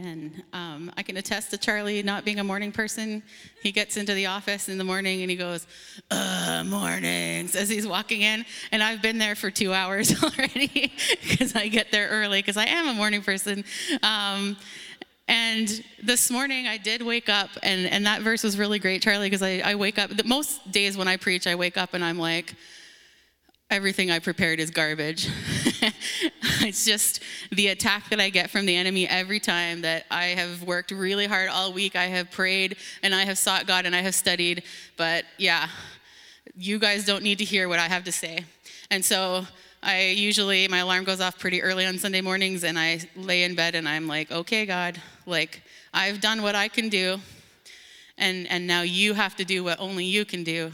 Amen. Um, I can attest to Charlie not being a morning person. He gets into the office in the morning and he goes, uh, mornings, as he's walking in. And I've been there for two hours already because I get there early because I am a morning person. Um, and this morning I did wake up, and, and that verse was really great, Charlie, because I, I wake up, most days when I preach, I wake up and I'm like, everything I prepared is garbage. it's just the attack that I get from the enemy every time that I have worked really hard all week. I have prayed and I have sought God and I have studied. But yeah, you guys don't need to hear what I have to say. And so I usually, my alarm goes off pretty early on Sunday mornings and I lay in bed and I'm like, okay, God, like I've done what I can do. And, and now you have to do what only you can do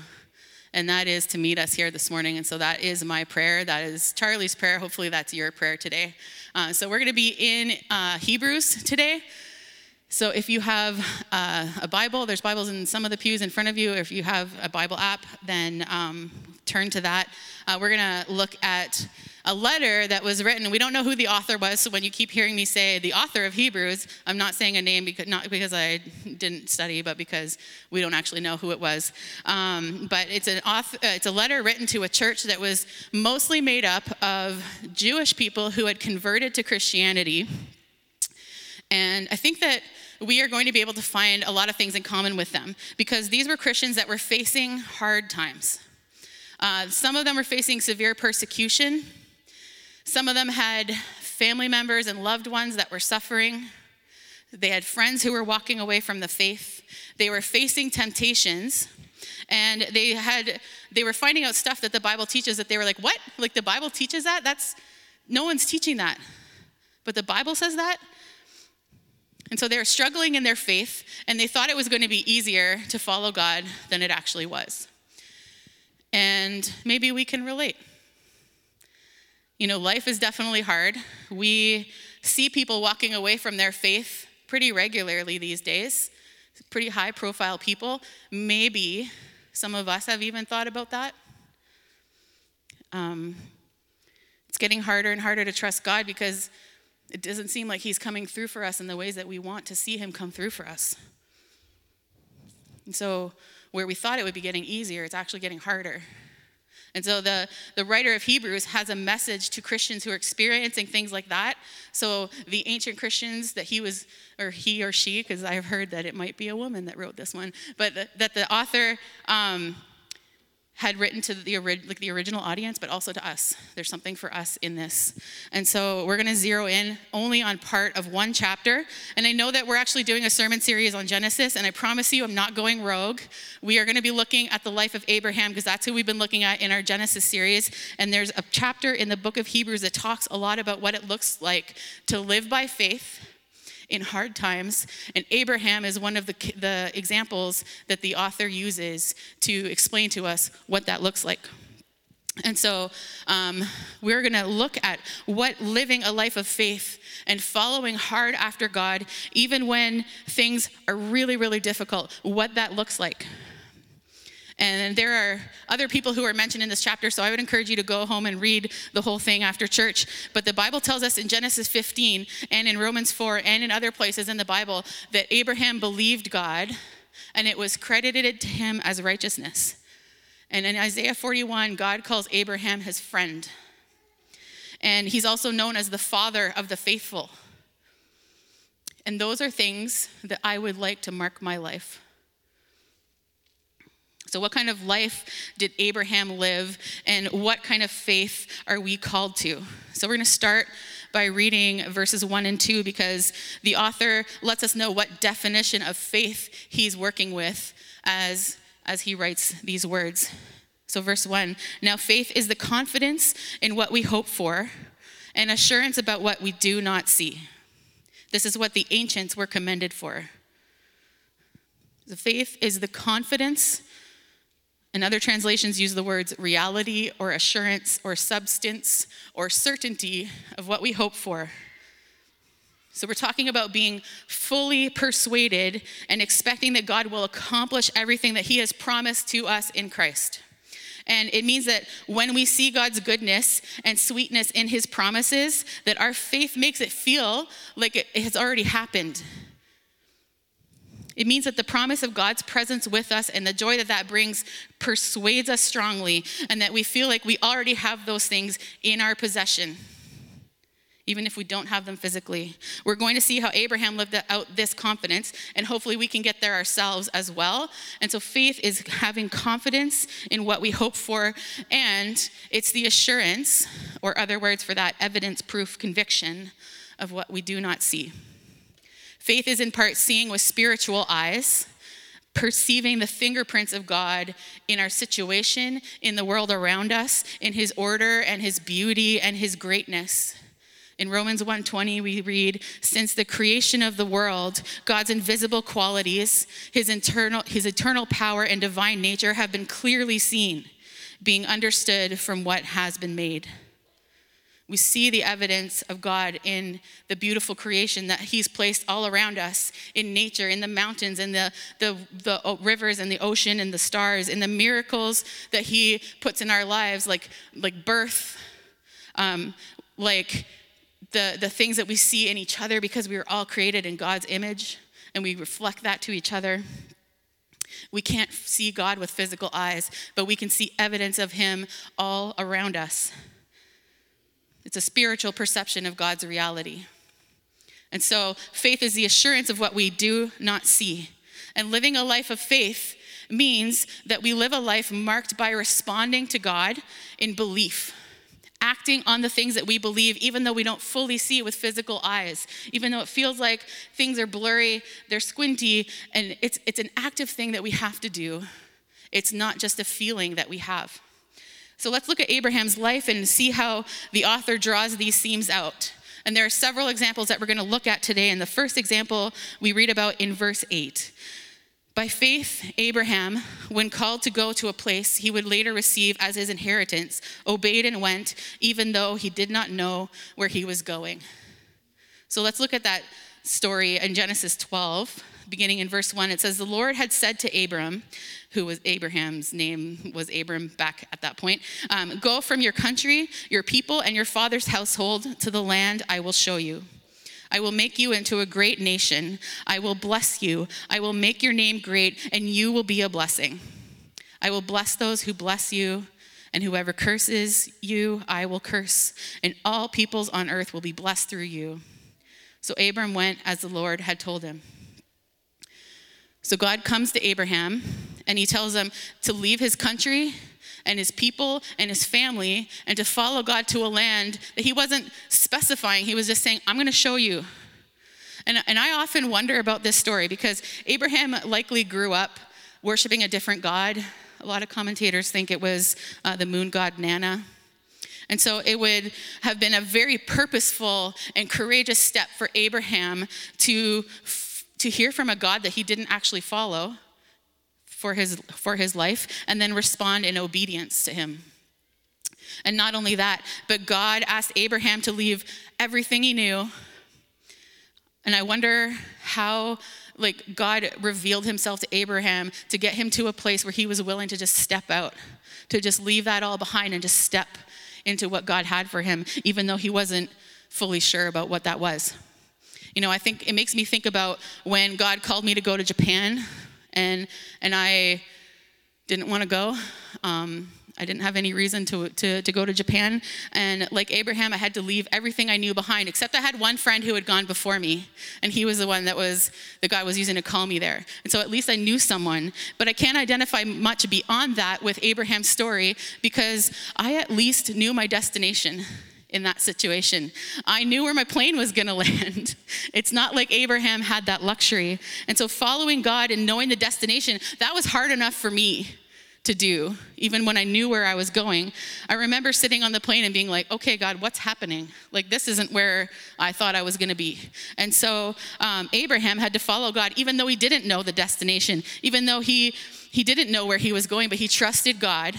and that is to meet us here this morning. And so that is my prayer. That is Charlie's prayer. Hopefully, that's your prayer today. Uh, so we're going to be in uh, Hebrews today. So if you have uh, a Bible, there's Bibles in some of the pews in front of you. If you have a Bible app, then um, turn to that. Uh, we're going to look at a letter that was written. We don't know who the author was, so when you keep hearing me say the author of Hebrews, I'm not saying a name because not because I didn't study, but because we don't actually know who it was. Um, but it's an author, uh, it's a letter written to a church that was mostly made up of Jewish people who had converted to Christianity. And I think that we are going to be able to find a lot of things in common with them because these were Christians that were facing hard times. Uh, some of them were facing severe persecution. Some of them had family members and loved ones that were suffering. They had friends who were walking away from the faith. They were facing temptations and they had they were finding out stuff that the Bible teaches that they were like, "What? Like the Bible teaches that? That's no one's teaching that." But the Bible says that? And so they were struggling in their faith, and they thought it was going to be easier to follow God than it actually was. And maybe we can relate. You know, life is definitely hard. We see people walking away from their faith pretty regularly these days, pretty high profile people. Maybe some of us have even thought about that. Um, it's getting harder and harder to trust God because it doesn't seem like He's coming through for us in the ways that we want to see Him come through for us. And so, where we thought it would be getting easier, it's actually getting harder. And so the, the writer of Hebrews has a message to Christians who are experiencing things like that. So the ancient Christians that he was, or he or she, because I've heard that it might be a woman that wrote this one, but the, that the author um, had written to the, like the original audience, but also to us. There's something for us in this. And so we're going to zero in only on part of one chapter. And I know that we're actually doing a sermon series on Genesis, and I promise you I'm not going rogue. We are going to be looking at the life of Abraham because that's who we've been looking at in our Genesis series. And there's a chapter in the book of Hebrews that talks a lot about what it looks like to live by faith in hard times. And Abraham is one of the, the examples that the author uses to explain to us what that looks like. And so um, we're going to look at what living a life of faith and following hard after God, even when things are really, really difficult, what that looks like. And there are other people who are mentioned in this chapter, so I would encourage you to go home and read the whole thing after church. But the Bible tells us in Genesis 15 and in Romans 4 and in other places in the Bible that Abraham believed God and it was credited to him as righteousness. And in Isaiah 41, God calls Abraham his friend. And he's also known as the father of the faithful. And those are things that I would like to mark my life. So, what kind of life did Abraham live, and what kind of faith are we called to? So, we're going to start by reading verses 1 and 2 because the author lets us know what definition of faith he's working with as, as he writes these words. So, verse 1 Now, faith is the confidence in what we hope for and assurance about what we do not see. This is what the ancients were commended for. The faith is the confidence and other translations use the words reality or assurance or substance or certainty of what we hope for. So we're talking about being fully persuaded and expecting that God will accomplish everything that He has promised to us in Christ. And it means that when we see God's goodness and sweetness in his promises, that our faith makes it feel like it has already happened. It means that the promise of God's presence with us and the joy that that brings persuades us strongly, and that we feel like we already have those things in our possession even if we don't have them physically. We're going to see how Abraham lived out this confidence, and hopefully we can get there ourselves as well. And so faith is having confidence in what we hope for, and it's the assurance, or other words for that, evidence, proof, conviction of what we do not see. Faith is in part seeing with spiritual eyes perceiving the fingerprints of God in our situation, in the world around us, in his order and his beauty and his greatness. In Romans 1:20 we read, since the creation of the world, God's invisible qualities, his internal his eternal power and divine nature have been clearly seen, being understood from what has been made. We see the evidence of God in the beautiful creation that He's placed all around us in nature, in the mountains, in the, the, the rivers, and the ocean, and the stars, in the miracles that He puts in our lives, like, like birth, um, like the, the things that we see in each other because we were all created in God's image and we reflect that to each other. We can't see God with physical eyes, but we can see evidence of Him all around us. It's a spiritual perception of God's reality. And so, faith is the assurance of what we do not see. And living a life of faith means that we live a life marked by responding to God in belief acting on the things that we believe, even though we don't fully see it with physical eyes, even though it feels like things are blurry, they're squinty, and it's, it's an active thing that we have to do. It's not just a feeling that we have. So let's look at Abraham's life and see how the author draws these themes out. And there are several examples that we're going to look at today. And the first example we read about in verse 8. By faith, Abraham, when called to go to a place he would later receive as his inheritance, obeyed and went, even though he did not know where he was going. So let's look at that story in Genesis 12, beginning in verse 1. It says, The Lord had said to Abram, who was Abraham's name was Abram back at that point, um, Go from your country, your people, and your father's household to the land I will show you. I will make you into a great nation. I will bless you. I will make your name great, and you will be a blessing. I will bless those who bless you, and whoever curses you, I will curse. And all peoples on earth will be blessed through you. So Abram went as the Lord had told him. So God comes to Abraham, and he tells him to leave his country and his people and his family and to follow God to a land that he wasn't specifying. He was just saying, I'm going to show you. And, and I often wonder about this story because Abraham likely grew up worshiping a different God. A lot of commentators think it was uh, the moon god Nanna. And so it would have been a very purposeful and courageous step for Abraham to, to hear from a God that he didn't actually follow for his, for his life and then respond in obedience to him. And not only that, but God asked Abraham to leave everything he knew. And I wonder how like God revealed himself to Abraham to get him to a place where he was willing to just step out, to just leave that all behind and just step into what God had for him, even though he wasn't fully sure about what that was. You know, I think it makes me think about when God called me to go to Japan and and I didn't want to go. Um, I didn't have any reason to, to, to go to Japan. And like Abraham, I had to leave everything I knew behind, except I had one friend who had gone before me. And he was the one that was, the guy was using to call me there. And so at least I knew someone. But I can't identify much beyond that with Abraham's story because I at least knew my destination in that situation. I knew where my plane was going to land. It's not like Abraham had that luxury. And so following God and knowing the destination, that was hard enough for me to do, even when I knew where I was going. I remember sitting on the plane and being like, okay, God, what's happening? Like, this isn't where I thought I was going to be. And so um, Abraham had to follow God, even though he didn't know the destination, even though he, he didn't know where he was going, but he trusted God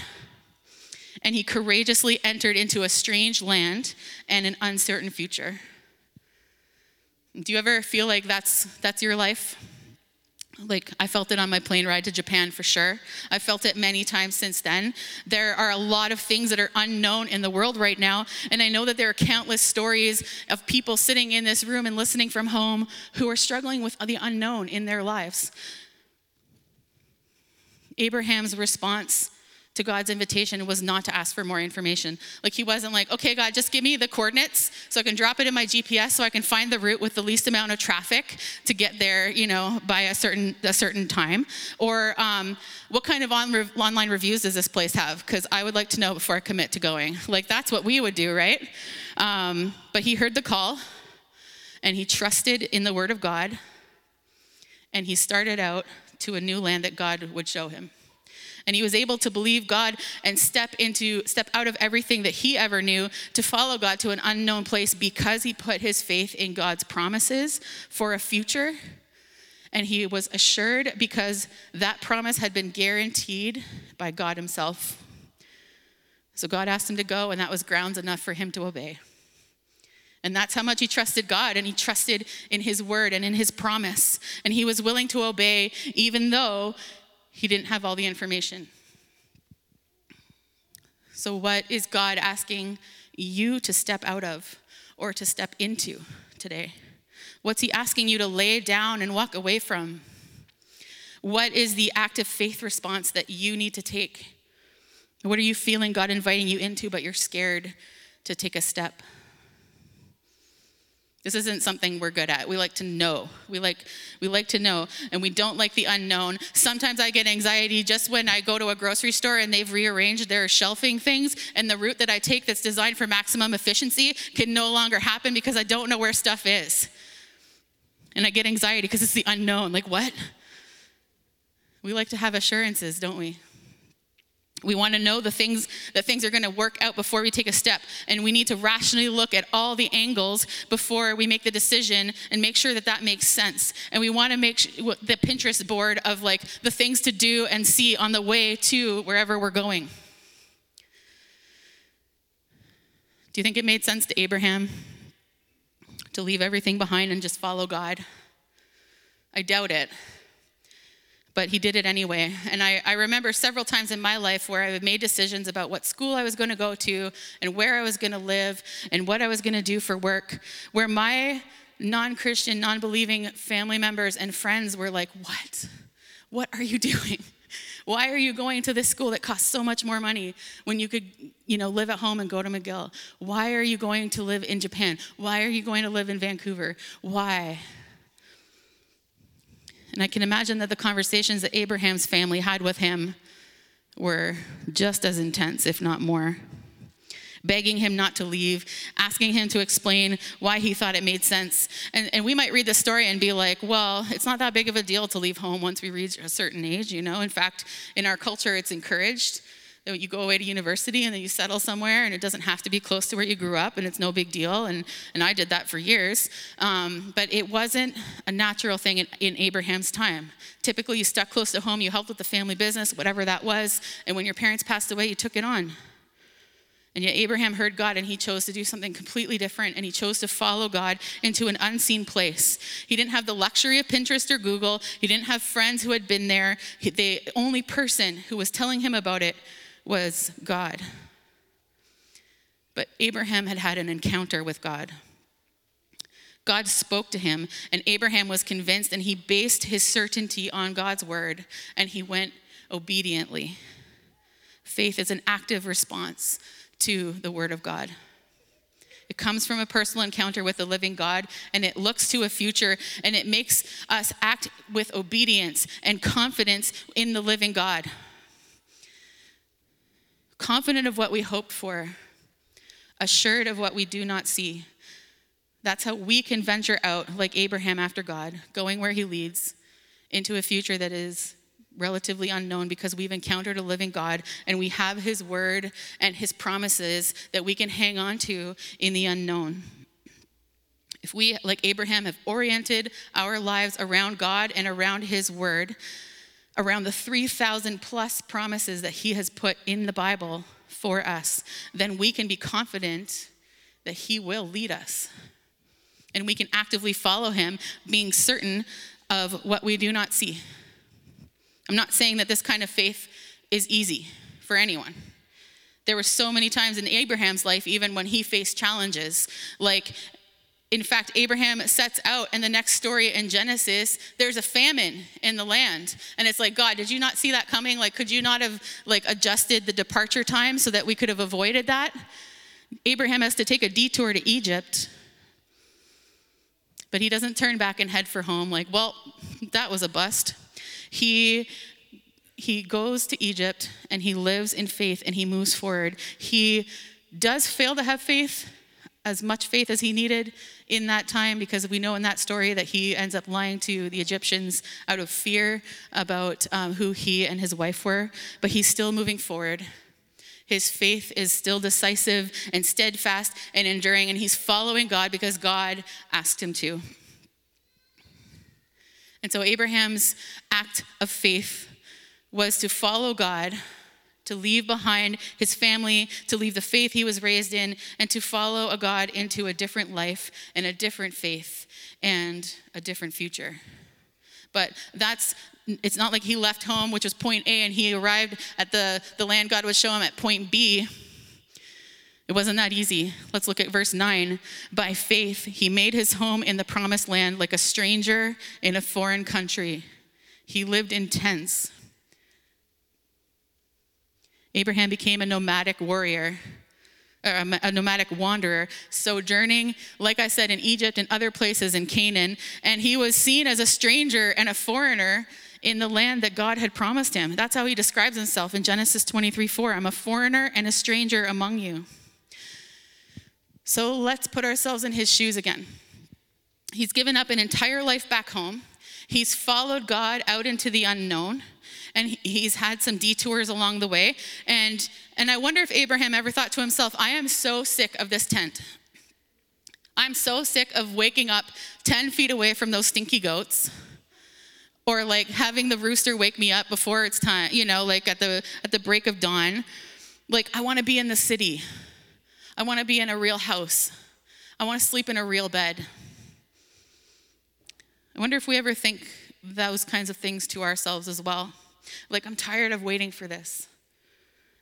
and he courageously entered into a strange land and an uncertain future. Do you ever feel like that's, that's your life? Like I felt it on my plane ride to Japan for sure. I felt it many times since then. There are a lot of things that are unknown in the world right now, and I know that there are countless stories of people sitting in this room and listening from home who are struggling with the unknown in their lives. Abraham's response to God's invitation was not to ask for more information. Like he wasn't like, okay, God, just give me the coordinates so I can drop it in my GPS so I can find the route with the least amount of traffic to get there, you know, by a certain a certain time. Or um, what kind of on, online reviews does this place have? Because I would like to know before I commit to going. Like that's what we would do, right? Um, but he heard the call, and he trusted in the word of God, and he started out to a new land that God would show him and he was able to believe God and step into step out of everything that he ever knew to follow God to an unknown place because he put his faith in God's promises for a future. And he was assured because that promise had been guaranteed by God himself. So God asked him to go, and that was grounds enough for him to obey. And that's how much he trusted God, and he trusted in his word and in his promise. And he was willing to obey, even though he didn't have all the information. So, what is God asking you to step out of or to step into today? What's He asking you to lay down and walk away from? What is the active faith response that you need to take? What are you feeling God inviting you into, but you're scared to take a step? This isn't something we're good at. We like to know. We like we like to know and we don't like the unknown. Sometimes I get anxiety just when I go to a grocery store and they've rearranged their shelving things and the route that I take that's designed for maximum efficiency can no longer happen because I don't know where stuff is. And I get anxiety because it's the unknown. Like what? We like to have assurances, don't we? We want to know the things that things are going to work out before we take a step. And we need to rationally look at all the angles before we make the decision and make sure that that makes sense. And we want to make the Pinterest board of like the things to do and see on the way to wherever we're going. Do you think it made sense to Abraham to leave everything behind and just follow God? I doubt it but he did it anyway. And I, I, remember several times in my life where I made decisions about what school I was going to go to and where I was going to live and what I was going to do for work, where my non Christian, non believing family members and friends were like, What? What are you doing? Why are you going to this school that costs so much more money when you could, you know, live at home and go to McGill? Why are you going to live in Japan? Why are you going to live in Vancouver? Why? And I can imagine that the conversations that Abraham's family had with him were just as intense, if not more. Begging him not to leave, asking him to explain why he thought it made sense. And, and we might read the story and be like, well, it's not that big of a deal to leave home once we reach a certain age, you know? In fact, in our culture, it's encouraged you go away to university and then you settle somewhere and it doesn't have to be close to where you grew up and it's no big deal and, and i did that for years um, but it wasn't a natural thing in, in abraham's time typically you stuck close to home you helped with the family business whatever that was and when your parents passed away you took it on and yet Abraham heard God and he chose to do something completely different and he chose to follow God into an unseen place. He didn't have the luxury of Pinterest or Google. He didn't have friends who had been there. The only person who was telling him about it was God. But Abraham had had an encounter with God. God spoke to him, and Abraham was convinced, and he based his certainty on God's word, and he went obediently. Faith is an active response to the word of God. It comes from a personal encounter with the living God, and it looks to a future, and it makes us act with obedience and confidence in the living God confident of what we hope for, assured of what we do not see. That's how we can venture out, like Abraham after God, going where he leads into a future that is relatively unknown because we've encountered a living God and we have his word and his promises that we can hang on to in the unknown. If we, like Abraham, have oriented our lives around God and around his word, around the 3,000 plus promises that He has put in the Bible for us, then we can be confident that He will lead us. And we can actively follow Him, being certain of what we do not see. I'm not saying that this kind of faith is easy for anyone. There were so many times in Abraham's life, even when he faced challenges, like in fact, Abraham sets out in the next story in Genesis, there's a famine in the land. And it's like, God, did you not see that coming? Like, could you not have like adjusted the departure time so that we could have avoided that? Abraham has to take a detour to Egypt. But he doesn't turn back and head for home like, well, that was a bust. He he goes to Egypt and he lives in faith and he moves forward. He does fail to have faith, as much faith as he needed in that time because we know in that story that he ends up lying to the Egyptians out of fear about um, who he and his wife were, but he's still moving forward. His faith is still decisive and steadfast and enduring, and he's following God because God asked him to. And so Abraham's act of faith was to follow God to leave behind his family, to leave the faith he was raised in, and to follow a God into a different life and a different faith and a different future. But that's it's not like he left home, which was point A, and he arrived at the, the land God would show him at point B. It wasn't that easy. Let's look at verse 9. By faith, he made his home in the promised land like a stranger in a foreign country. He lived in tents Abraham became a nomadic warrior, a nomadic wanderer, sojourning, like I said, in Egypt and other places in Canaan. And he was seen as a stranger and a foreigner in the land that God had promised him. That's how he describes himself in Genesis 23 4. I'm a foreigner and a stranger among you. So let's put ourselves in his shoes again. He's given up an entire life back home. He's followed God out into the unknown and he's had some detours along the way. And, and I wonder if Abraham ever thought to himself, I am so sick of this tent. I'm so sick of waking up 10 feet away from those stinky goats or like having the rooster wake me up before it's time, you know, like at the at the break of dawn. Like I want to be in the city. I want to be in a real house. I want to sleep in a real bed. I wonder if we ever think those kinds of things to ourselves as well. Like, I'm tired of waiting for this.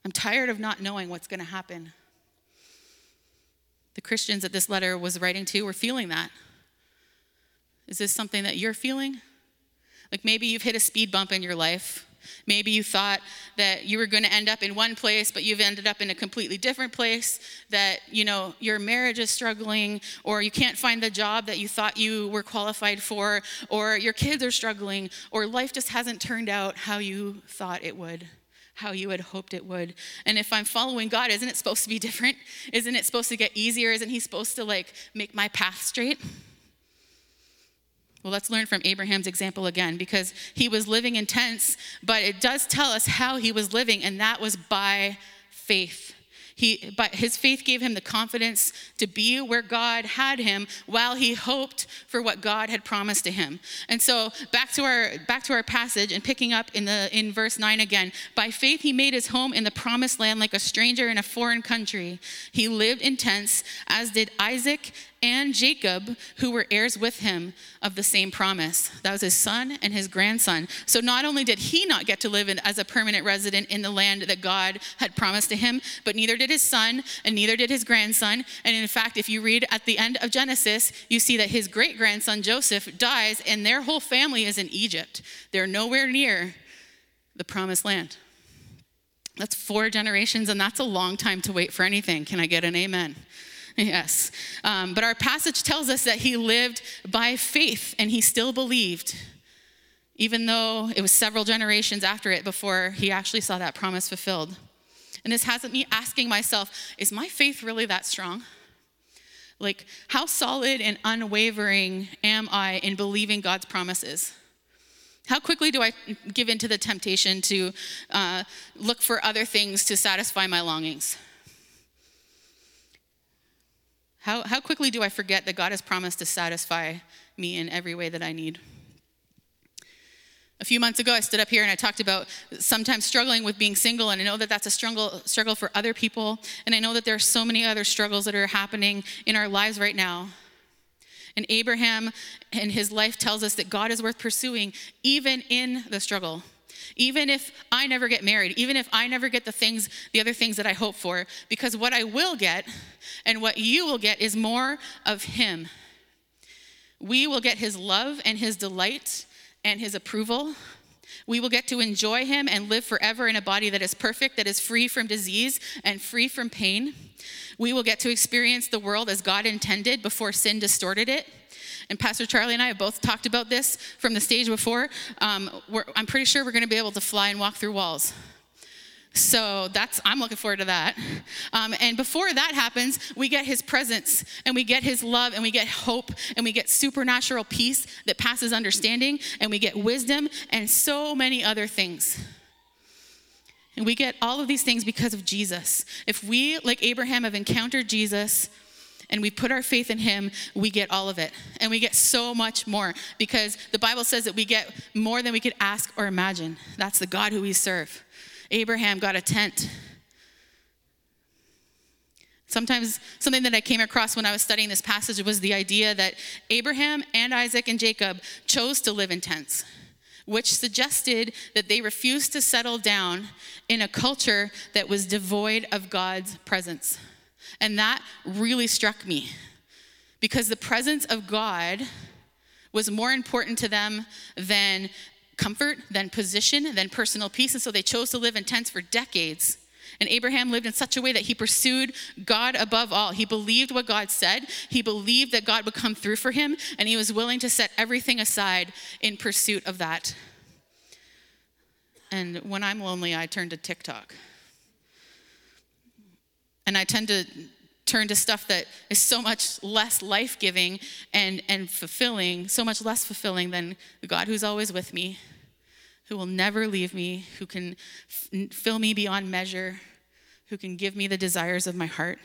I'm tired of not knowing what's going to happen. The Christians that this letter was writing to were feeling that. Is this something that you're feeling? Like maybe you've hit a speed bump in your life Maybe you thought that you were going to end up in one place, but you've ended up in a completely different place, that, you know, your marriage is struggling, or you can't find the job that you thought you were qualified for, or your kids are struggling, or life just hasn't turned out how you thought it would how you had hoped it would. And if I'm following God, isn't it supposed to be different? Isn't it supposed to get easier? Isn't He supposed to like make my path straight? Well, let's learn from Abraham's example again because he was living in tents, but it does tell us how he was living, and that was by faith. He, but his faith gave him the confidence to be where God had him while he hoped for what God had promised to him. And so back to our back to our passage and picking up in the in verse 9 again. By faith he made his home in the promised land like a stranger in a foreign country. He lived in tents as did Isaac and Jacob, who were heirs with him of the same promise. That was his son and his grandson. So not only did he not get to live in, as a permanent resident in the land that God had promised to him, but neither did his son and neither did his grandson. And in fact, if you read at the end of Genesis, you see that his great grandson Joseph dies and their whole family is in Egypt. They're nowhere near the promised land. That's four generations, and that's a long time to wait for anything. Can I get an amen? yes. Um, but our passage tells us that he lived by faith and he still believed, even though it was several generations after it before he actually saw that promise fulfilled. And this has me asking myself is my faith really that strong? Like, how solid and unwavering am I in believing God's promises? How quickly do I give in to the temptation to uh, look for other things to satisfy my longings? How, how quickly do I forget that God has promised to satisfy me in every way that I need? A few months ago, I stood up here and I talked about sometimes struggling with being single, and I know that that's a struggle, struggle for other people, and I know that there are so many other struggles that are happening in our lives right now. And Abraham and his life tells us that God is worth pursuing even in the struggle. Even if I never get married, even if I never get the things, the other things that I hope for, because what I will get and what you will get is more of Him. We will get His love and His delight and His approval. We will get to enjoy Him and live forever in a body that is perfect, that is free from disease and free from pain. We will get to experience the world as God intended before sin distorted it. And Pastor Charlie and I have both talked about this from the stage before. Um, I'm pretty sure we're going to be able to fly and walk through walls. So that's I'm looking forward to that. Um, and before that happens, we get His presence, and we get His love, and we get hope, and we get supernatural peace that passes understanding, and we get wisdom, and so many other things. And we get all of these things because of Jesus. If we, like Abraham, have encountered Jesus and we put our faith in him, we get all of it. And we get so much more because the Bible says that we get more than we could ask or imagine. That's the God who we serve. Abraham got a tent. Sometimes, something that I came across when I was studying this passage was the idea that Abraham and Isaac and Jacob chose to live in tents which suggested that they refused to settle down in a culture that was devoid of God's presence. And that really struck me because the presence of God was more important to them than comfort, than position, than personal peace. And so they chose to live in tents for decades. And Abraham lived in such a way that he pursued God above all. He believed what God said, he believed that God would come through for him, and he was willing to set everything aside in pursuit of that. And when I'm lonely, I turn to TikTok. And I tend to turn to stuff that is so much less life giving and, and fulfilling, so much less fulfilling than the God who's always with me who will never leave me, who can f- fill me beyond measure, who can give me the desires of my heart.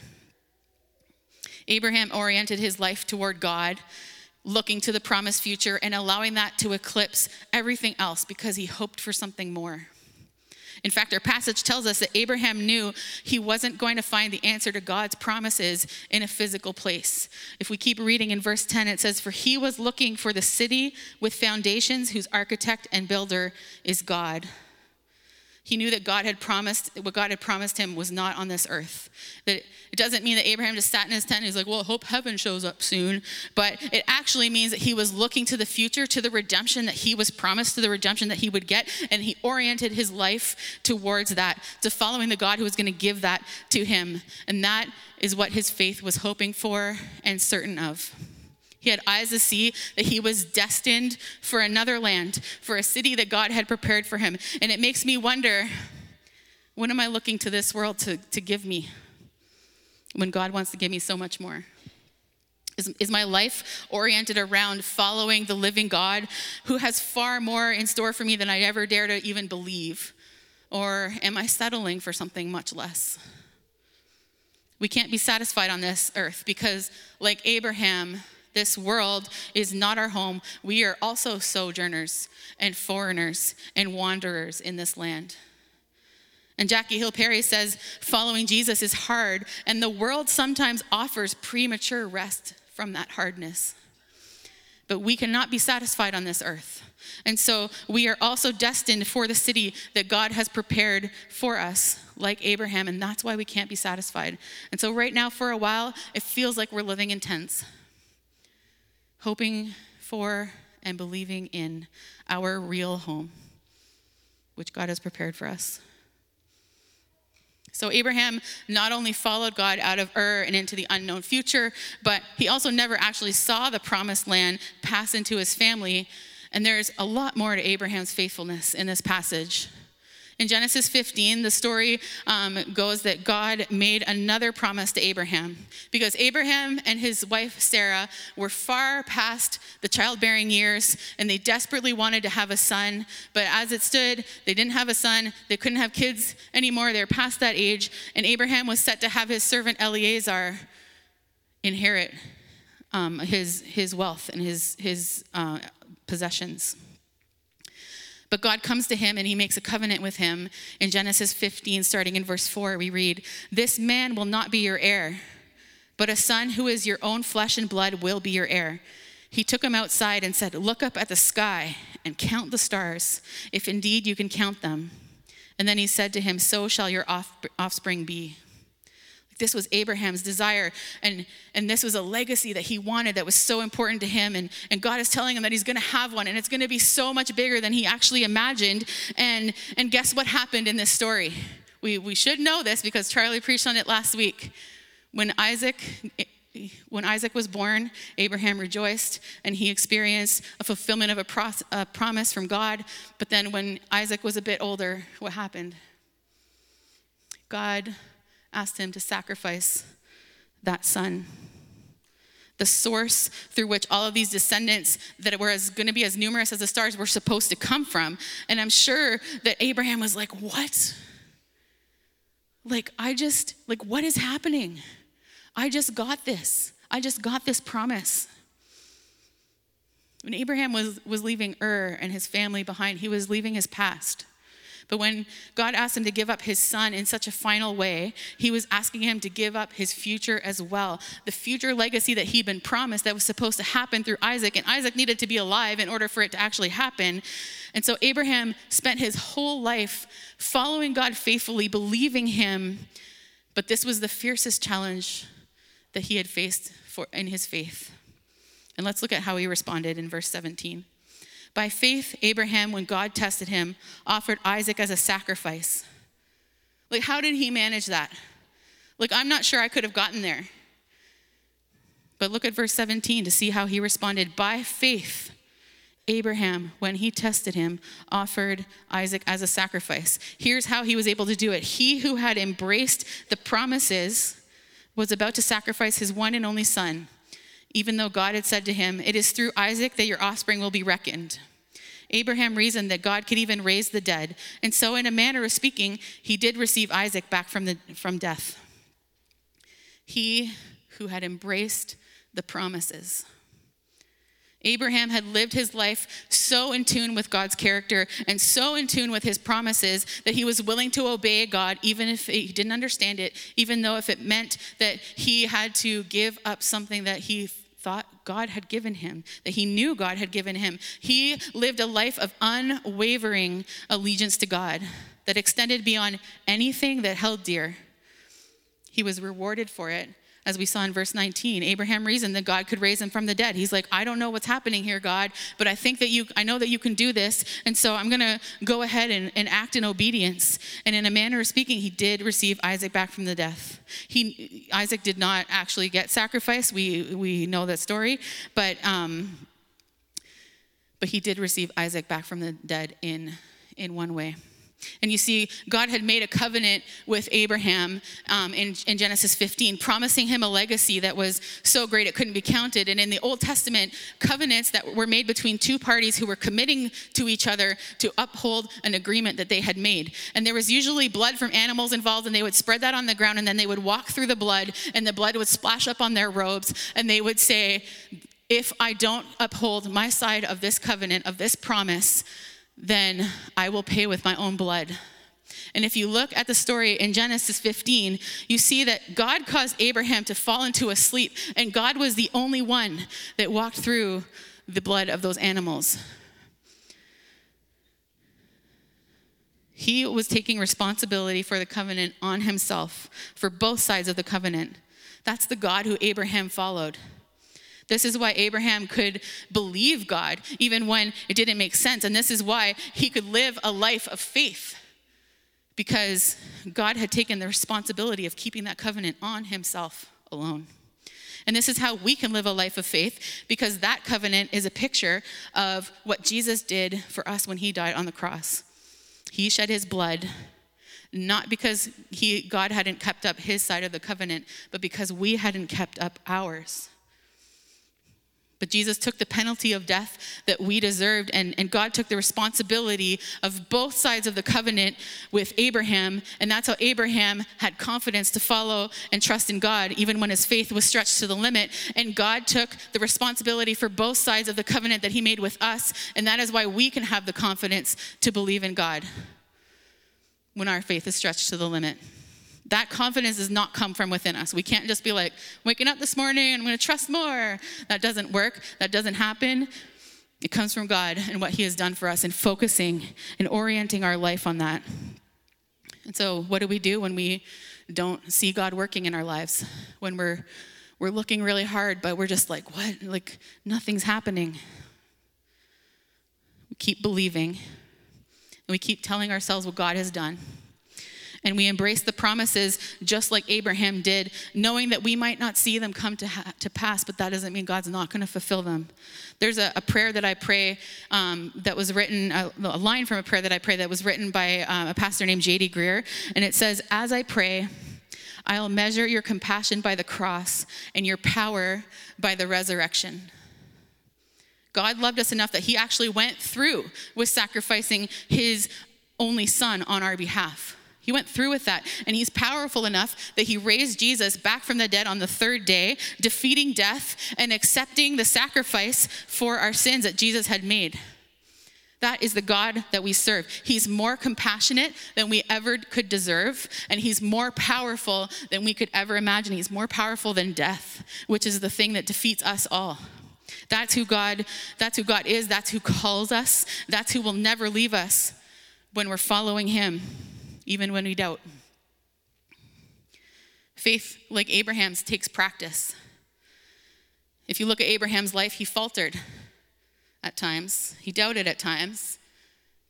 Abraham oriented his life toward God, looking to the promised future and allowing that to eclipse everything else because he hoped for something more. In fact, our passage tells us that Abraham knew he wasn't going to find the answer to God's promises in a physical place. If we keep reading in verse 10, it says, For he was looking for the city with foundations whose architect and builder is God. He knew that God had promised, what God had promised him was not on this earth. That it doesn't mean that Abraham just sat in his tent and he's like, well, I hope heaven shows up soon. But it actually means that he was looking to the future, to the redemption that he was promised, to the redemption that he would get. And he oriented his life towards that, to following the God who was going to give that to him. And that is what his faith was hoping for and certain of. He had eyes to see that he was destined for another land, for a city that God had prepared for him. And it makes me wonder what am I looking to this world to, to give me when God wants to give me so much more? Is, is my life oriented around following the living God who has far more in store for me than I ever dare to even believe? Or am I settling for something much less? We can't be satisfied on this earth because, like Abraham, this world is not our home. We are also sojourners and foreigners and wanderers in this land. And Jackie Hill Perry says, following Jesus is hard, and the world sometimes offers premature rest from that hardness. But we cannot be satisfied on this earth. And so we are also destined for the city that God has prepared for us, like Abraham, and that's why we can't be satisfied. And so, right now, for a while, it feels like we're living in tents hoping for and believing in our real home, which God has prepared for us. So, Abraham not only followed God out of Ur and into the unknown future, but he also never actually saw the promised land pass into his family. And there's a lot more to Abraham's faithfulness in this passage. In Genesis 15, the story um, goes that God made another promise to Abraham because Abraham and his wife Sarah were far past the childbearing years and they desperately wanted to have a son. But as it stood, they didn't have a son, they couldn't have kids anymore, they're past that age. And Abraham was set to have his servant Eliezer inherit um, his, his wealth and his, his uh, possessions. But God comes to him and he makes a covenant with him. In Genesis 15, starting in verse 4, we read, This man will not be your heir but a son who is your own flesh and blood will be your heir. He took him outside and said, Look up at the sky and count the stars, if indeed you can count them. And then he said to him, So shall your offspring be. This was Abraham's desire, and, and this was a legacy that he wanted that was so important to him. And, and God is telling him that he's gonna have one, and it's gonna be so much bigger than he actually imagined. And, and guess what happened in this story? We, we should know this because Charlie preached on it last week. When Isaac, when Isaac was born, Abraham rejoiced and he experienced a fulfillment of a, pro- a promise from God. But then when Isaac was a bit older, what happened? God asked him to sacrifice that son. The source through which all of these descendants that were going to be as numerous as the stars were supposed to come from. And I'm sure that Abraham was like, What? Like, I just, like, what is happening? I just got this. I just got this promise. When Abraham was, was leaving Ur and his family behind, he was leaving his past. But when God asked him to give up his son in such a final way, he was asking him to give up his future as well. The future legacy that he'd been promised that was supposed to happen through Isaac, and Isaac needed to be alive in order for it to actually happen. And so Abraham spent his whole life following God faithfully, believing him. But this was the fiercest challenge that he had faced for, in his faith. And let's look at how he responded in verse 17. By faith, Abraham, when God tested him, offered Isaac as a sacrifice. Like, how did he manage that? Like, I'm not sure I could have gotten there. But look at verse 17 to see how he responded. By faith, Abraham, when he tested him, offered Isaac as a sacrifice. Here's how he was able to do it. He who had embraced the promises was about to sacrifice his one and only son even though God had said to him, It is through Isaac that your offspring will be reckoned. Abraham reasoned that God could even raise the dead, and so, in a manner of speaking, he did receive Isaac back from, the, from death. He who had embraced the promises. Abraham had lived his life so in tune with God's character and so in tune with his promises that he was willing to obey God even if he didn't understand it, even though if it meant that he had to give up something that he thought God had given him, that he knew God had given him. He lived a life of unwavering allegiance to God that extended beyond anything that held dear. He was rewarded for it as we saw in verse 19 abraham reasoned that god could raise him from the dead. He's like i don't know what's happening here god but i think that you i know that you can do this and so i'm going to go ahead and, and act in obedience. And in a manner of speaking he did receive isaac back from the death. He isaac did not actually get sacrificed. We we know that story but um but he did receive isaac back from the dead in in one way and you see, God had made a covenant with Abraham um, in, in, Genesis 15, promising him a legacy that was so great it couldn't be counted. And in the Old Testament, covenants that were made between two parties who were committing to each other to uphold an agreement that they had made. And there was usually blood from animals involved, and they would spread that on the ground, and then they would walk through the blood, and the blood would splash up on their robes, and they would say, If I don't uphold my side of this covenant, of this promise, then I will pay with my own blood. And if you look at the story in Genesis 15, you see that God caused Abraham to fall into a sleep, and God was the only one that walked through the blood of those animals. He was taking responsibility for the covenant on himself, for both sides of the covenant. That's the God who Abraham followed. This is why Abraham could believe God even when it didn't make sense. And this is why he could live a life of faith because God had taken the responsibility of keeping that covenant on himself alone. And this is how we can live a life of faith because that covenant is a picture of what Jesus did for us when he died on the cross. He shed his blood not because he, God hadn't kept up his side of the covenant, but because we hadn't kept up ours. But Jesus took the penalty of death that we deserved, and, and God took the responsibility of both sides of the covenant with Abraham. And that's how Abraham had confidence to follow and trust in God, even when his faith was stretched to the limit. And God took the responsibility for both sides of the covenant that he made with us. And that is why we can have the confidence to believe in God when our faith is stretched to the limit. That confidence does not come from within us. We can't just be like, waking up this morning, I'm going to trust more. That doesn't work. That doesn't happen. It comes from God and what He has done for us and focusing and orienting our life on that. And so, what do we do when we don't see God working in our lives? When we're we're looking really hard, but we're just like, what? Like nothing's happening. We keep believing, and we keep telling ourselves what God has done and we embrace the promises just like Abraham did, knowing that we might not see them come to, ha- to pass, but that doesn't mean God's not going to fulfill them. There's a, a prayer that I pray um, that was written, a, a, line from a prayer that I pray that was written by um, a pastor named J.D. Greear. and it says, As I pray, I'll measure your compassion by the cross and your power by the resurrection. God loved us enough that he actually went through with sacrificing his only son on our behalf. He went through with that. And he's powerful enough that he raised Jesus back from the dead on the third day, defeating death and accepting the sacrifice for our sins that Jesus had made. That is the God that we serve. He's more compassionate than we ever could deserve, and He's more powerful than we could ever imagine. He's more powerful than death, which is the thing that defeats us all. That's who God, that's who God is, that's who calls us, that's who will never leave us when we're following Him even when we doubt. Faith, like Abraham's, takes practice. If you look at Abraham's life, he faltered at times, he doubted at times,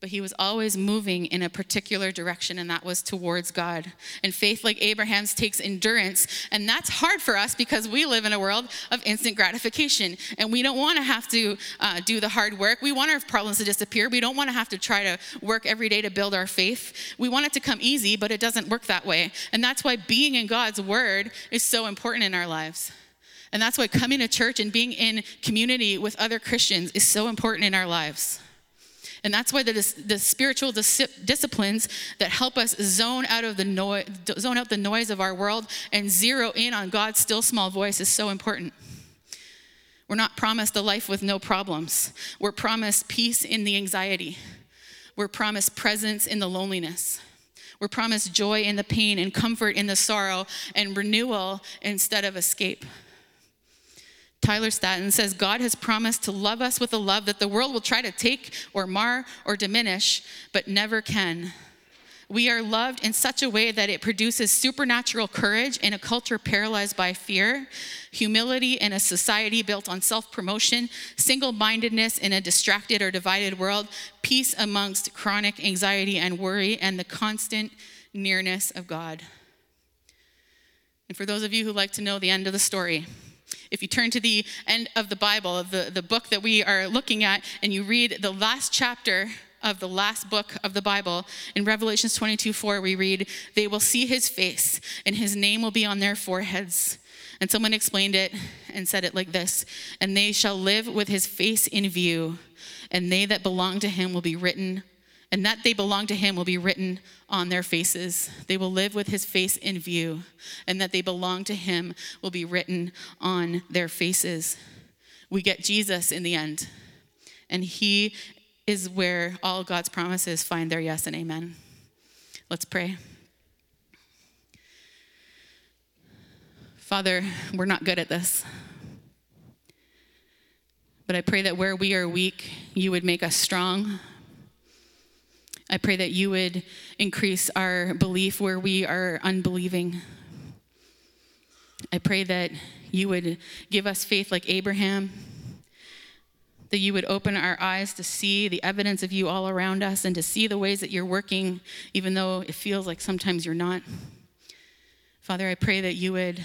but he was always moving in a particular direction, and that was towards God. And faith, like Abraham's, takes endurance, and that's hard for us because we live in a world of instant gratification, and we don't want to have to uh, do the hard work. We want our problems to disappear. We don't want to have to try to work every day to build our faith. We want it to come easy, but it doesn't work that way. And that's why being in God's word is so important in our lives. And that's why coming to church and being in community with other Christians is so important in our lives. And that's why the, the spiritual dis- disciplines that help us zone out of the noise, zone out the noise of our world and zero in on God's still small voice is so important. We're not promised a life with no problems. We're promised peace in the anxiety. We're promised presence in the loneliness. We're promised joy in the pain and comfort in the sorrow and renewal instead of escape. Tyler Staton says God has promised to love us with a love that the world will try to take or mar or diminish, but never can. We are loved in such a way that it produces supernatural courage in a culture paralyzed by fear, humility in a society built on self promotion, single mindedness in a distracted or divided world, peace amongst chronic anxiety and worry, and the constant nearness of God. And for those of you who like to know the end of the story, if you turn to the end of the Bible, the, the book that we are looking at, and you read the last chapter of the last book of the Bible, in Revelations 22 4, we read, They will see his face, and his name will be on their foreheads. And someone explained it and said it like this And they shall live with his face in view, and they that belong to him will be written and that they belong to him will be written on their faces. They will live with his face in view, and that they belong to him will be written on their faces. We get Jesus in the end, and he is where all God's promises find their yes and amen. Let's pray. Father, we're not good at this. But I pray that where we are weak, you would make us strong I pray that you would increase our belief where we are unbelieving. I pray that you would give us faith like Abraham, that you would open our eyes to see the evidence of you all around us and to see the ways that you're working, even though it feels like sometimes you're not. Father, I pray that you would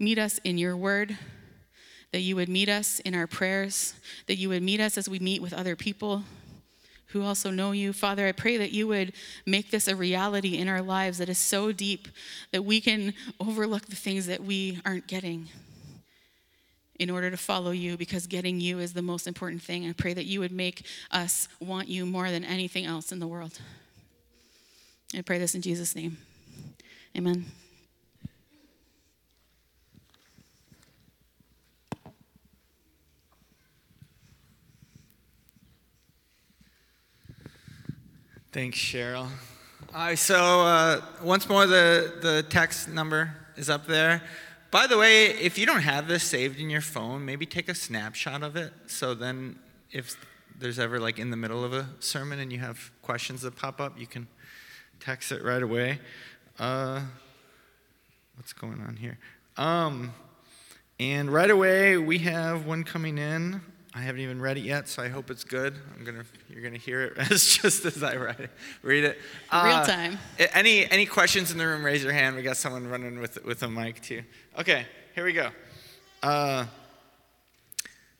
meet us in your word, that you would meet us in our prayers, that you would meet us as we meet with other people who also know you. Father, I pray that you would make this a reality in our lives that is so deep that we can overlook the things that we aren't getting in order to follow you because getting you is the most important thing. I pray that you would make us want you more than anything else in the world. I pray this in Jesus' name. Amen. Thanks, Cheryl. All right, so uh, once more, the, the text number is up there. By the way, if you don't have this saved in your phone, maybe take a snapshot of it. So then, if there's ever like in the middle of a sermon and you have questions that pop up, you can text it right away. Uh, what's going on here? Um, and right away, we have one coming in. I haven't even read it yet, so I hope it's good. I'm gonna, you're gonna hear it as just as I write it, read it. Real Uh, time. Any any questions in the room? Raise your hand. We got someone running with with a mic too. Okay, here we go. Uh,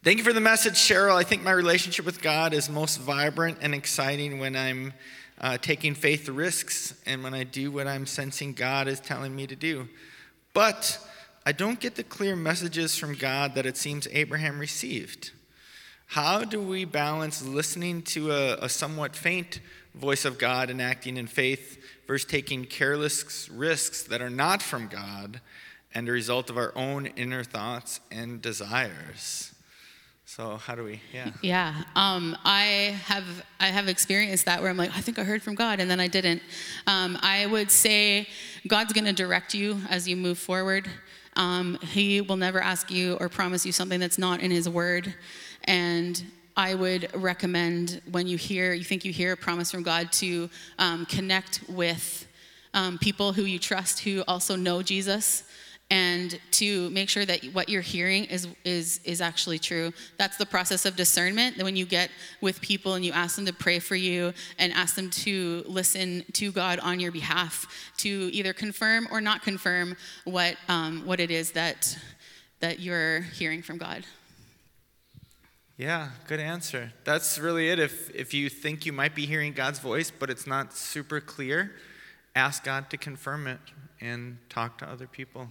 thank you for the message, Cheryl. I think my relationship with God is most vibrant and exciting when I'm uh, taking faith risks and when I do what I'm sensing God is telling me to do. But I don't get the clear messages from God that it seems Abraham received. How do we balance listening to a, a somewhat faint voice of God and acting in faith versus taking careless risks that are not from God and a result of our own inner thoughts and desires? So, how do we, yeah. Yeah, um, I have I have experienced that where I'm like, I think I heard from God, and then I didn't. Um, I would say God's going to direct you as you move forward. Um, he will never ask you or promise you something that's not in His Word, and I would recommend when you hear you think you hear a promise from God to um, connect with um, people who you trust who also know Jesus. And to make sure that what you're hearing is is is actually true. That's the process of discernment. When you get with people and you ask them to pray for you and ask them to listen to god on your behalf to either confirm or not confirm what um, what it is that that you're hearing from god Yeah, good answer. That's really it. If, if you think you might be hearing God's voice, but it's not super clear, ask God to confirm it and talk to other people.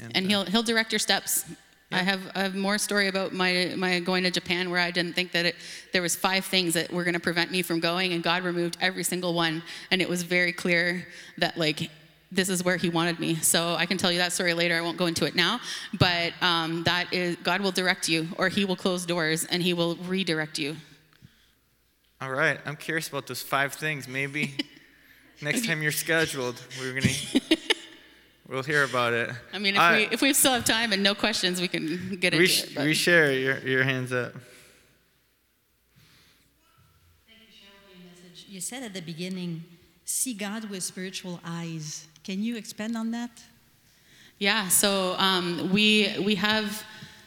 and uh, he'll he'll direct your steps. I have I have more story about my my going to Japan where I didn't think that it there was five things that were going to prevent me from going, and God removed every single one, and it was very clear that like this is where He wanted me. So I can tell you that story later. I won't go into it now, but um, that is God will direct you, or He will close doors and He will redirect you. All right, I'm curious about those five things. Maybe next time you're scheduled, we're gonna we'll hear about it. I mean, if All we if we still have time and no questions, we can get into we, it. but- we share your your hands up. Thank you, Cheryl, for your message. You said at the beginning, see God with spiritual eyes. Can you expand on that? Yeah, so um, we we have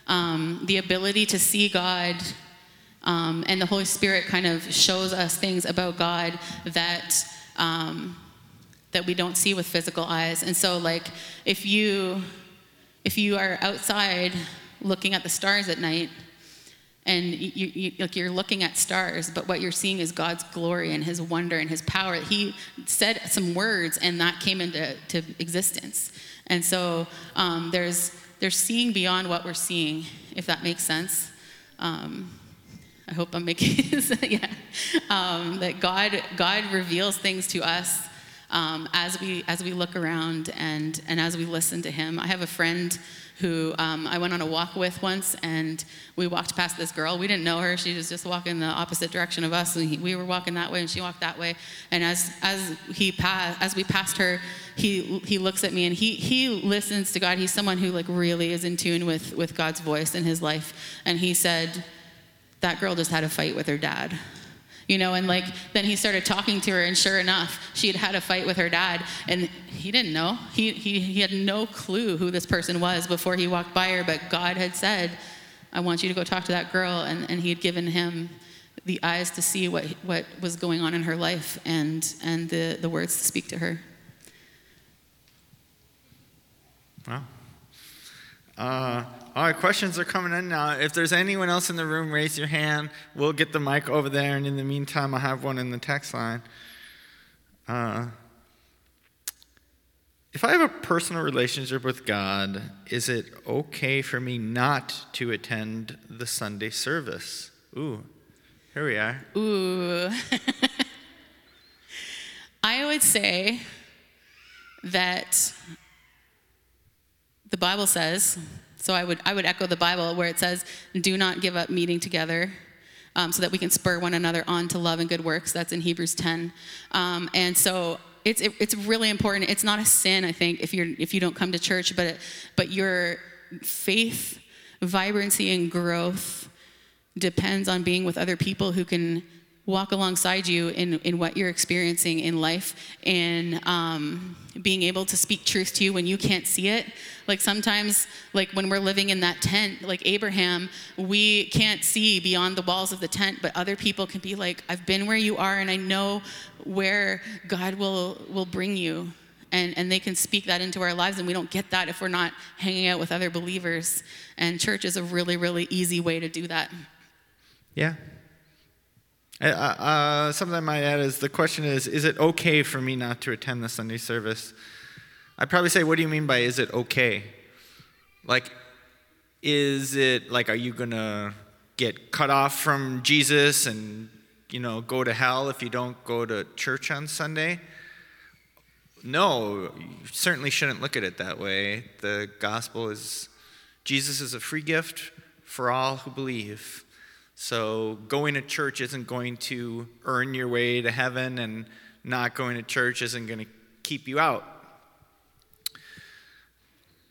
um, the ability to see God, um, and the Holy Spirit kind of shows us things about God that um, that we don't see with physical eyes. And so, like, if you if you are outside looking at the stars at night, and you, you, like you're looking at stars, but what you're seeing is God's glory and His wonder and His power. He said some words, and that came into to existence. And so um, there's there's seeing beyond what we're seeing, if that makes sense. Um, I hope I'm making yeah. Um, that God God reveals things to us um, as we as we look around and and as we listen to Him. I have a friend who um, I went on a walk with once, and we walked past this girl. We didn't know her; she was just walking the opposite direction of us, and he, we were walking that way, and she walked that way. And as as he passed, as we passed her, he he looks at me, and he he listens to God. He's someone who like really is in tune with with God's voice in his life, and he said that girl just had a fight with her dad you know and like then he started talking to her and sure enough she had had a fight with her dad and he didn't know he, he, he had no clue who this person was before he walked by her but god had said i want you to go talk to that girl and, and he had given him the eyes to see what, what was going on in her life and, and the, the words to speak to her Wow. Uh, all right, questions are coming in now. If there's anyone else in the room, raise your hand. We'll get the mic over there, and in the meantime, I have one in the text line. Uh, if I have a personal relationship with God, is it okay for me not to attend the Sunday service? Ooh, here we are. Ooh. I would say that the Bible says, so I would, I would echo the Bible where it says, do not give up meeting together um, so that we can spur one another on to love and good works. That's in Hebrews 10. Um, and so it's it, it's really important. It's not a sin, I think, if you're if you don't come to church, but but your faith, vibrancy, and growth depends on being with other people who can walk alongside you in, in what you're experiencing in life and um, being able to speak truth to you when you can't see it. Like sometimes like when we're living in that tent like abraham we can't see beyond the walls of the tent but other people can be like i've been where you are and i know where god will will bring you. And, and they can speak that into our lives and we don't get that if we're not hanging out with other believers. And church is a really really easy way to do that. Yeah. Uh, uh, something I might add is the question is Is it okay for me not to attend the Sunday service? I'd probably say, What do you mean by is it okay? Like, is it like, are you going to get cut off from Jesus and, you know, go to hell if you don't go to church on Sunday? No, you certainly shouldn't look at it that way. The gospel is Jesus is a free gift for all who believe. So going to church isn't going to earn your way to heaven, and not going to church isn't going to keep you out.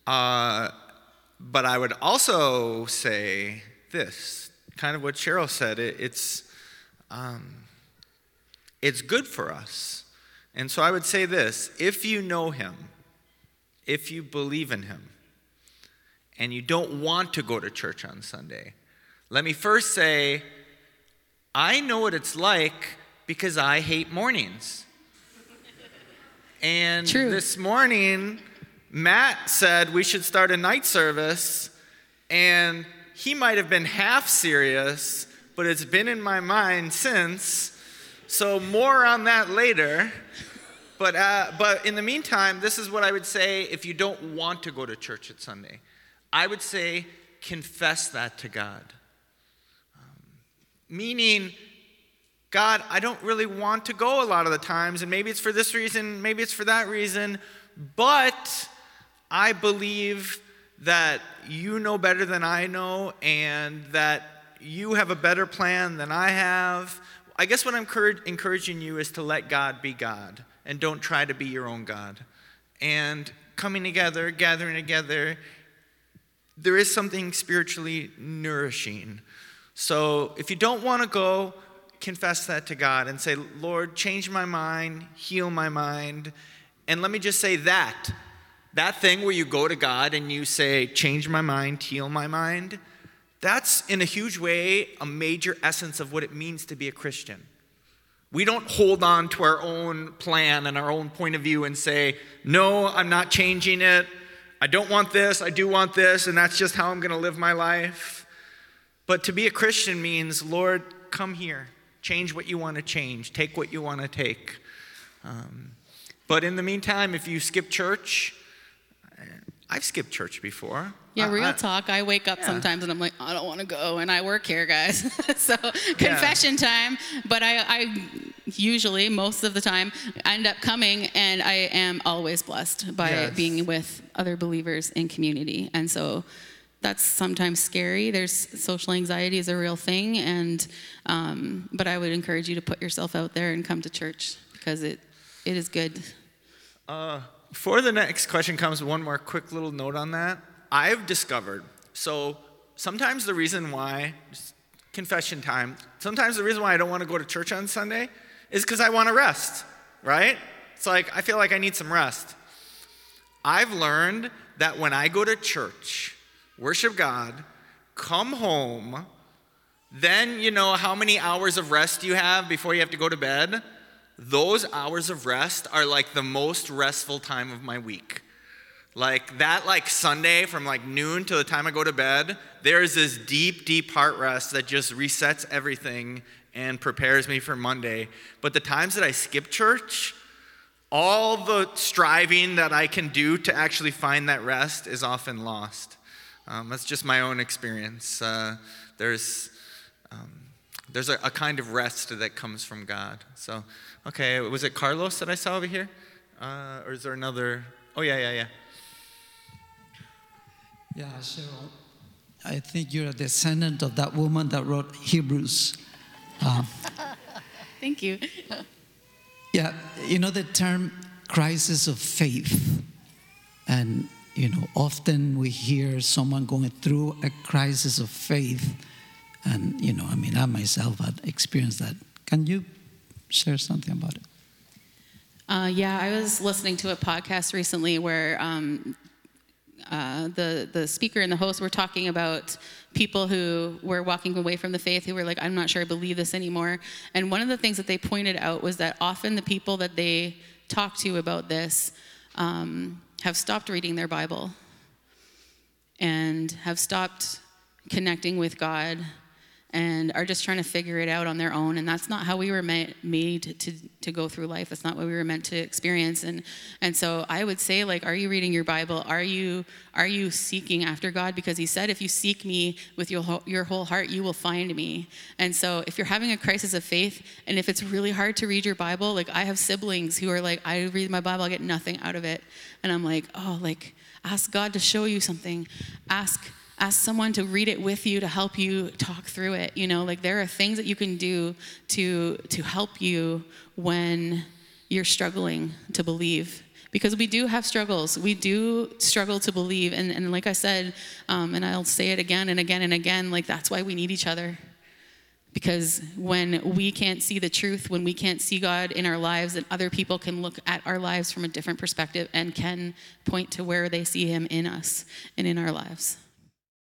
Uh, but I would also say this, kind of what Cheryl said. It, it's um, it's good for us, and so I would say this: if you know Him, if you believe in Him, and you don't want to go to church on Sunday let me first say, I know what it's like because I hate mornings. And True. this morning, Matt said we should start a night service, and he might have been half serious, but it's been in my mind since. So, more on that later. But, uh, but in the meantime, this is what I would say if you don't want to go to church at Sunday. I would say confess that to God. Meaning, God, I don't really want to go a lot of the times, and maybe it's for this reason, maybe it's for that reason, but I believe that you know better than I know, and that you have a better plan than I have. I guess what I'm encouraging you is to let God be God, and don't try to be your own God. And coming together, gathering together, there is something spiritually nourishing so if you don't want to go, confess that to God and say, Lord, change my mind, heal my mind. And let me just say that that thing where you go to God and you say, change my mind, heal my mind, that's in a huge way a major essence of what it means to be a Christian. We don't hold on to our own plan and our own point of view and say, no, I'm not changing it. I don't want this, I do want this, and that's just how I'm going to live my life. But to be a Christian means, Lord, come here, change what you want to change, take what you want to take. Um, but in the meantime, if you skip church, I've skipped church before. Yeah, real I, talk. I wake up yeah. sometimes and I'm like, I don't want to go, and I work here, guys. so confession time. But I, I usually, most of the time, end up coming, and I am always blessed by Yes. being with other believers in community. And so that's sometimes scary. There's social anxiety is a real thing, and um, but I would encourage you to put yourself out there and come to church because it it is good. Uh, before the next question comes, one more quick little note on that. I've discovered, so sometimes the reason why, confession time, sometimes the reason why I don't want to go to church on Sunday is because I want to rest, right? It's like I feel like I need some rest. I've learned that when I go to church, worship God, come home, then you know how many hours of rest you have before you have to go to bed? Those hours of rest are like the most restful time of my week. Like that like Sunday from like noon to the time I go to bed, there is this deep deep heart rest that just resets everything and prepares me for Monday. But the times that I skip church, all the striving that I can do to actually find that rest is often lost. Um, that's just my own experience. Uh, there's um, there's a, a, kind of rest that comes from God. So, okay, was it Carlos that I saw over here? Uh, or is there another? Oh, yeah, yeah, yeah. Yeah, so I think you're a descendant of that woman that wrote Hebrews. Uh, Thank you. Yeah, you know the term crisis of faith. And, you know, often we hear someone going through a crisis of faith. And, you know, I mean, I myself had experienced that. Can you share something about it? Uh, yeah, I was listening to a podcast recently where um, uh, the the speaker and the host were talking about people who were walking away from the faith who were like, I'm not sure I believe this anymore. And one of the things that they pointed out was that often the people that they talk to about this um, have stopped reading their Bible and have stopped connecting with God and are just trying to figure it out on their own. And that's not how we were ma- made to, to go through life. That's not what we were meant to experience. And, and so I would say, like, are you reading your Bible? Are you, are you seeking after God? Because he said, if you seek me with your, whole- your whole heart, you will find me. And so if you're having a crisis of faith, and if it's really hard to read your Bible, like I have siblings who are like, I read my Bible, I get nothing out of it. And I'm like, oh, like, ask God to show you something. Ask ask someone to read it with you to help you talk through it you know like there are things that you can do to to help you when you're struggling to believe. Because we do have struggles. We do struggle to believe. And, and like i said um, and i'll say it again and again and again like that's why we need each other. Because when we can't see the truth, when we can't see God in our lives, then other people can look at our lives from a different perspective and can point to where they see Him in us and in our lives.